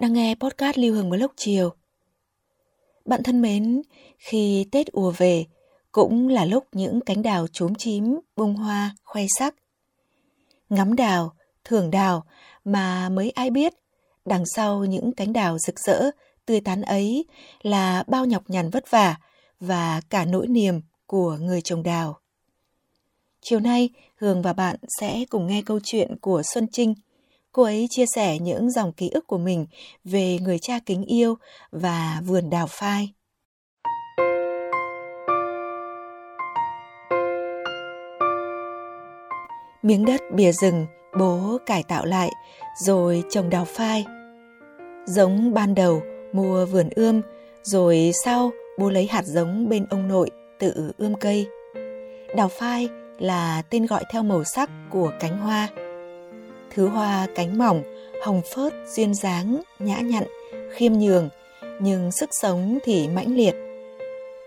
Bạn đang nghe podcast Lưu Hương Blog chiều. Bạn thân mến, khi Tết ùa về cũng là lúc những cánh đào trốn chím, bung hoa, khoe sắc. Ngắm đào, thưởng đào mà mới ai biết đằng sau những cánh đào rực rỡ, tươi tắn ấy là bao nhọc nhằn vất vả và cả nỗi niềm của người trồng đào. Chiều nay, Hương và bạn sẽ cùng nghe câu chuyện của Xuân Trinh – Cô ấy chia sẻ những dòng ký ức của mình về người cha kính yêu và vườn đào phai. Miếng đất bìa rừng, bố cải tạo lại, rồi trồng đào phai. Giống ban đầu, mua vườn ươm, rồi sau, bố lấy hạt giống bên ông nội tự ươm cây. Đào phai là tên gọi theo màu sắc của cánh hoa thứ hoa cánh mỏng, hồng phớt, duyên dáng, nhã nhặn, khiêm nhường, nhưng sức sống thì mãnh liệt.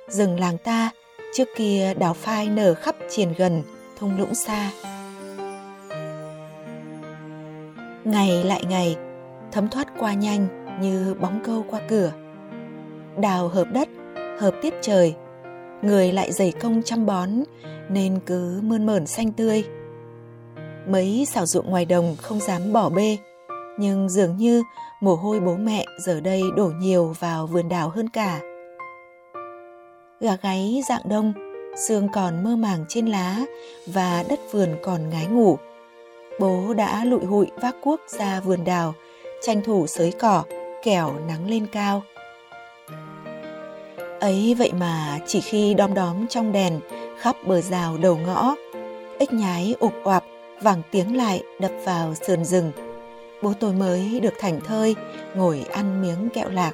Rừng làng ta, trước kia đào phai nở khắp triền gần, thung lũng xa. Ngày lại ngày, thấm thoát qua nhanh như bóng câu qua cửa. Đào hợp đất, hợp tiết trời, người lại dày công chăm bón nên cứ mơn mởn xanh tươi Mấy xảo ruộng ngoài đồng không dám bỏ bê, nhưng dường như mồ hôi bố mẹ giờ đây đổ nhiều vào vườn đào hơn cả. Gà gáy dạng đông, xương còn mơ màng trên lá và đất vườn còn ngái ngủ. Bố đã lụi hụi vác cuốc ra vườn đào, tranh thủ sới cỏ, kẻo nắng lên cao. Ấy vậy mà chỉ khi đom đóm trong đèn khắp bờ rào đầu ngõ, ếch nhái ục oạp vàng tiếng lại đập vào sườn rừng. Bố tôi mới được thảnh thơi, ngồi ăn miếng kẹo lạc,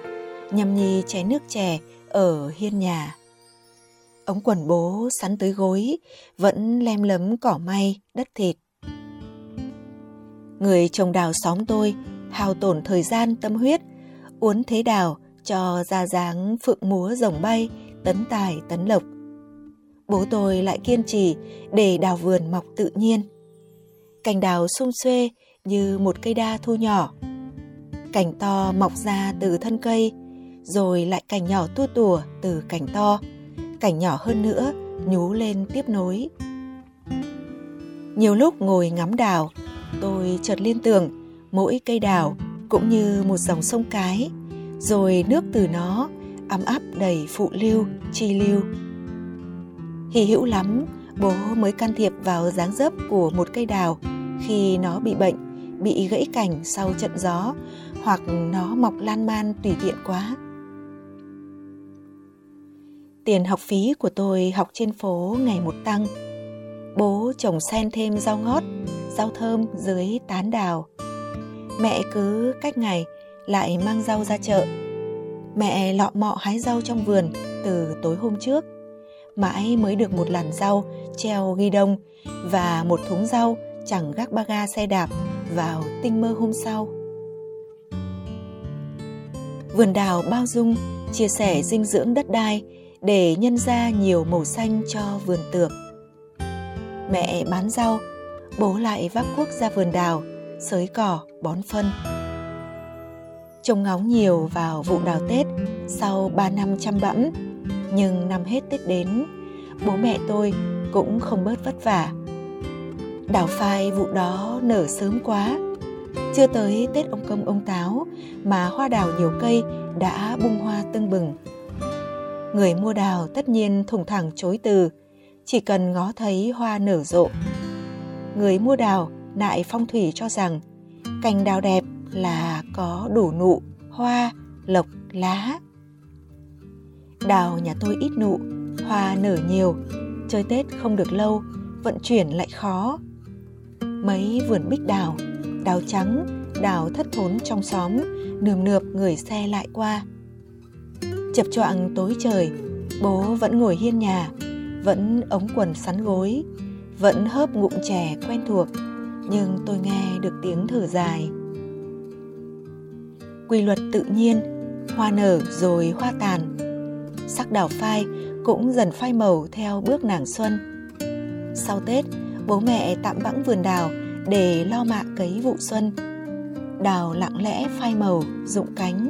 nhâm nhi chén nước chè ở hiên nhà. Ống quần bố sắn tới gối, vẫn lem lấm cỏ may, đất thịt. Người trồng đào xóm tôi hao tổn thời gian tâm huyết, uốn thế đào cho ra dáng phượng múa rồng bay, tấn tài tấn lộc. Bố tôi lại kiên trì để đào vườn mọc tự nhiên cành đào xung xuê như một cây đa thu nhỏ. Cành to mọc ra từ thân cây, rồi lại cành nhỏ tua tủa từ cành to, cành nhỏ hơn nữa nhú lên tiếp nối. Nhiều lúc ngồi ngắm đào, tôi chợt liên tưởng mỗi cây đào cũng như một dòng sông cái, rồi nước từ nó ấm áp đầy phụ lưu, chi lưu. Hì hữu lắm, bố mới can thiệp vào dáng dấp của một cây đào khi nó bị bệnh, bị gãy cành sau trận gió hoặc nó mọc lan man tùy tiện quá. Tiền học phí của tôi học trên phố ngày một tăng. Bố trồng sen thêm rau ngót, rau thơm dưới tán đào. Mẹ cứ cách ngày lại mang rau ra chợ. Mẹ lọ mọ hái rau trong vườn từ tối hôm trước. Mãi mới được một làn rau treo ghi đông và một thúng rau chẳng gác ba ga xe đạp vào tinh mơ hôm sau. Vườn đào bao dung, chia sẻ dinh dưỡng đất đai để nhân ra nhiều màu xanh cho vườn tược. Mẹ bán rau, bố lại vác cuốc ra vườn đào, sới cỏ, bón phân. Trông ngóng nhiều vào vụ đào Tết sau 3 năm chăm bẵm, nhưng năm hết Tết đến, bố mẹ tôi cũng không bớt vất vả Đào phai vụ đó nở sớm quá. Chưa tới Tết ông công ông táo mà hoa đào nhiều cây đã bung hoa tưng bừng. Người mua đào tất nhiên thủng thẳng chối từ, chỉ cần ngó thấy hoa nở rộ. Người mua đào nại phong thủy cho rằng cành đào đẹp là có đủ nụ, hoa, lộc, lá. Đào nhà tôi ít nụ, hoa nở nhiều, chơi Tết không được lâu, vận chuyển lại khó. Mấy vườn bích đào, đào trắng, đào thất thốn trong xóm, nườm nượp người xe lại qua. Chập choạng tối trời, bố vẫn ngồi hiên nhà, vẫn ống quần sắn gối, vẫn hớp ngụm chè quen thuộc, nhưng tôi nghe được tiếng thở dài. Quy luật tự nhiên, hoa nở rồi hoa tàn. Sắc đào phai cũng dần phai màu theo bước nàng xuân. Sau Tết, bố mẹ tạm vắng vườn đào để lo mạ cấy vụ xuân. Đào lặng lẽ phai màu, rụng cánh.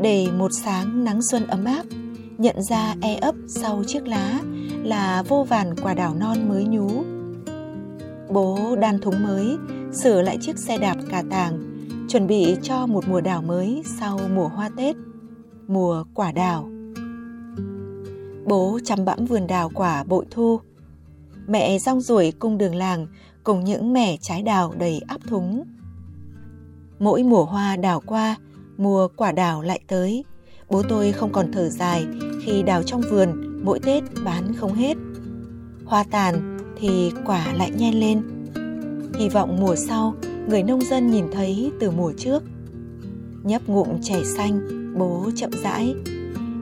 Để một sáng nắng xuân ấm áp, nhận ra e ấp sau chiếc lá là vô vàn quả đào non mới nhú. Bố đan thúng mới, sửa lại chiếc xe đạp cà tàng, chuẩn bị cho một mùa đào mới sau mùa hoa Tết, mùa quả đào. Bố chăm bẵm vườn đào quả bội thu. Mẹ rong ruổi cung đường làng cùng những mẻ trái đào đầy áp thúng. Mỗi mùa hoa đào qua, mùa quả đào lại tới. Bố tôi không còn thở dài khi đào trong vườn mỗi Tết bán không hết. Hoa tàn thì quả lại nhen lên. Hy vọng mùa sau người nông dân nhìn thấy từ mùa trước. Nhấp ngụm chè xanh, bố chậm rãi.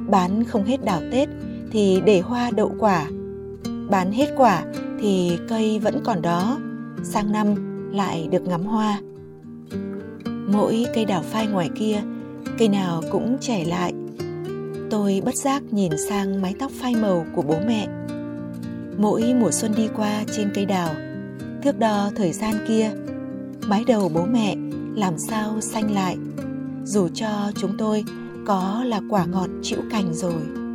Bán không hết đào Tết thì để hoa đậu quả. Bán hết quả thì cây vẫn còn đó, sang năm lại được ngắm hoa. Mỗi cây đào phai ngoài kia, cây nào cũng trẻ lại. Tôi bất giác nhìn sang mái tóc phai màu của bố mẹ. Mỗi mùa xuân đi qua trên cây đào, thước đo thời gian kia, mái đầu bố mẹ làm sao xanh lại, dù cho chúng tôi có là quả ngọt chịu cành rồi.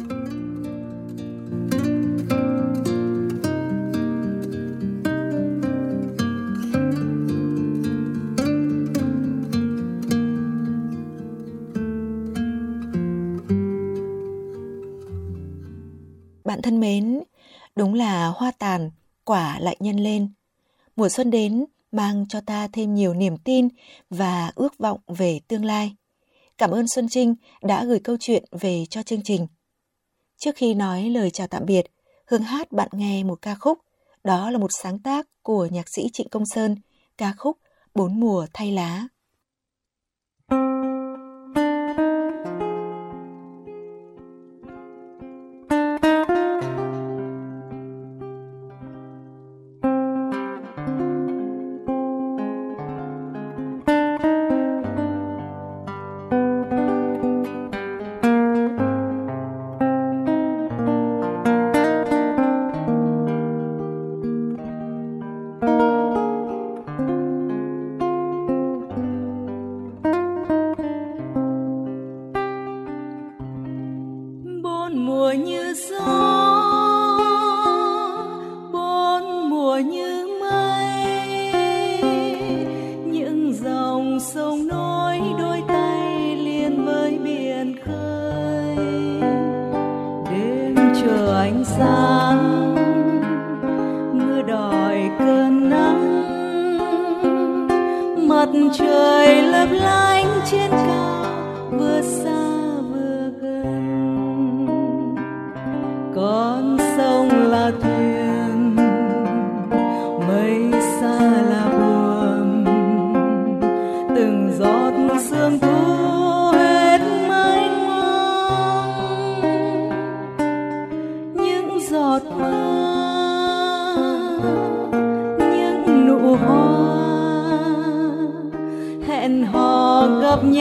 Bạn thân mến, đúng là hoa tàn, quả lại nhân lên. Mùa xuân đến mang cho ta thêm nhiều niềm tin và ước vọng về tương lai. Cảm ơn Xuân Trinh đã gửi câu chuyện về cho chương trình. Trước khi nói lời chào tạm biệt, Hương hát bạn nghe một ca khúc. Đó là một sáng tác của nhạc sĩ Trịnh Công Sơn, ca khúc Bốn mùa thay lá. Bốn mùa như gió, bốn mùa như mây. Những dòng sông nối đôi tay liền với biển khơi. Đêm chờ ánh sáng, mưa đòi cơn nắng. Mặt trời lấp lánh trên cao, vừa xa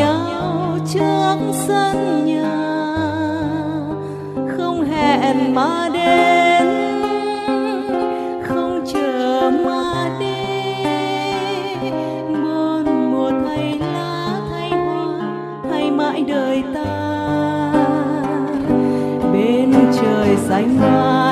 nhau trước sân nhà. Không hẹn mà đến, không chờ mà đi. Buồn mùa thay lá thay hoa, thay mãi đời ta. Bên trời xanh mai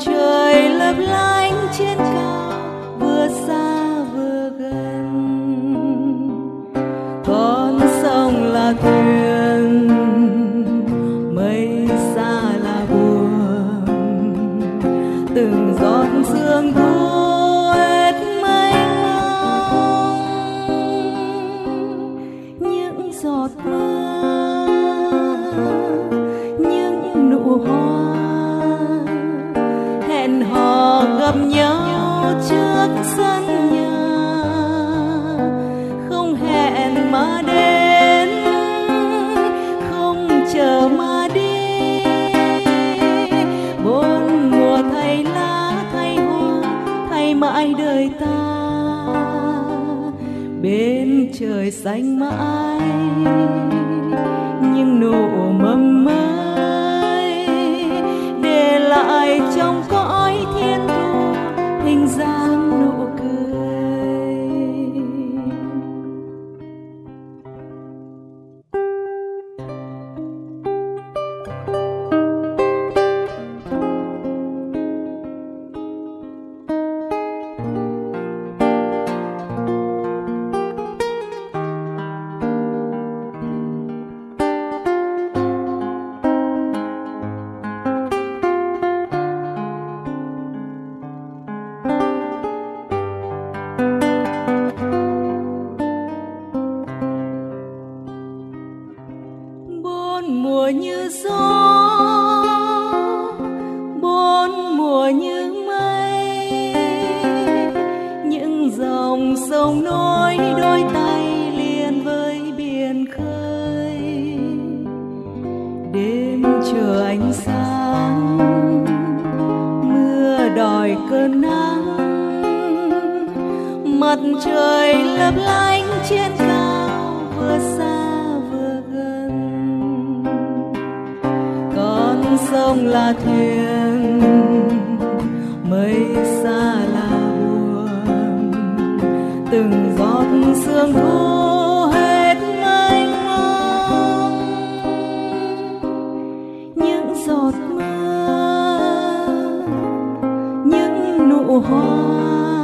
trời lấp lánh trên cao vừa xa mãi đời ta. Bên trời xanh mãi nhưng nụ mầm mới sông là thuyền, mây xa là buồn từng giọt sương thu hết mênh mông. Những giọt mưa, những nụ hoa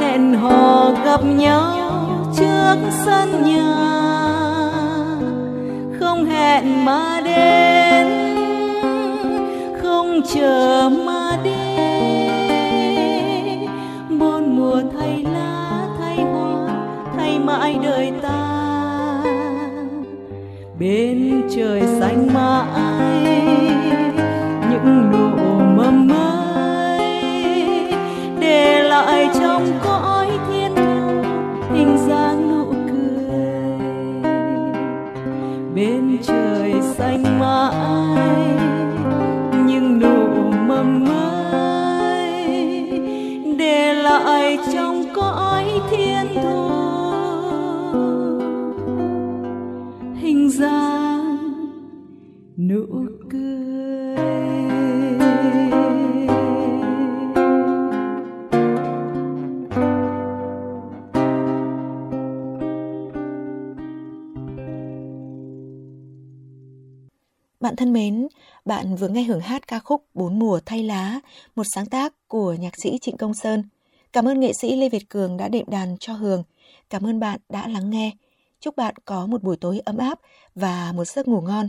hẹn hò gặp nhau trước sân nhà. Không hẹn mà đến chờ mà đi. Bốn mùa thay lá, thay hoa, thay mãi đời ta. Bên trời xanh mãi, những nụ nụ cười Bạn thân mến, bạn vừa nghe hưởng hát ca khúc Bốn mùa thay lá, một sáng tác của nhạc sĩ Trịnh Công Sơn. Cảm ơn nghệ sĩ Lê Việt Cường đã đệm đàn cho Hường. Cảm ơn bạn đã lắng nghe. Chúc bạn có một buổi tối ấm áp và một giấc ngủ ngon.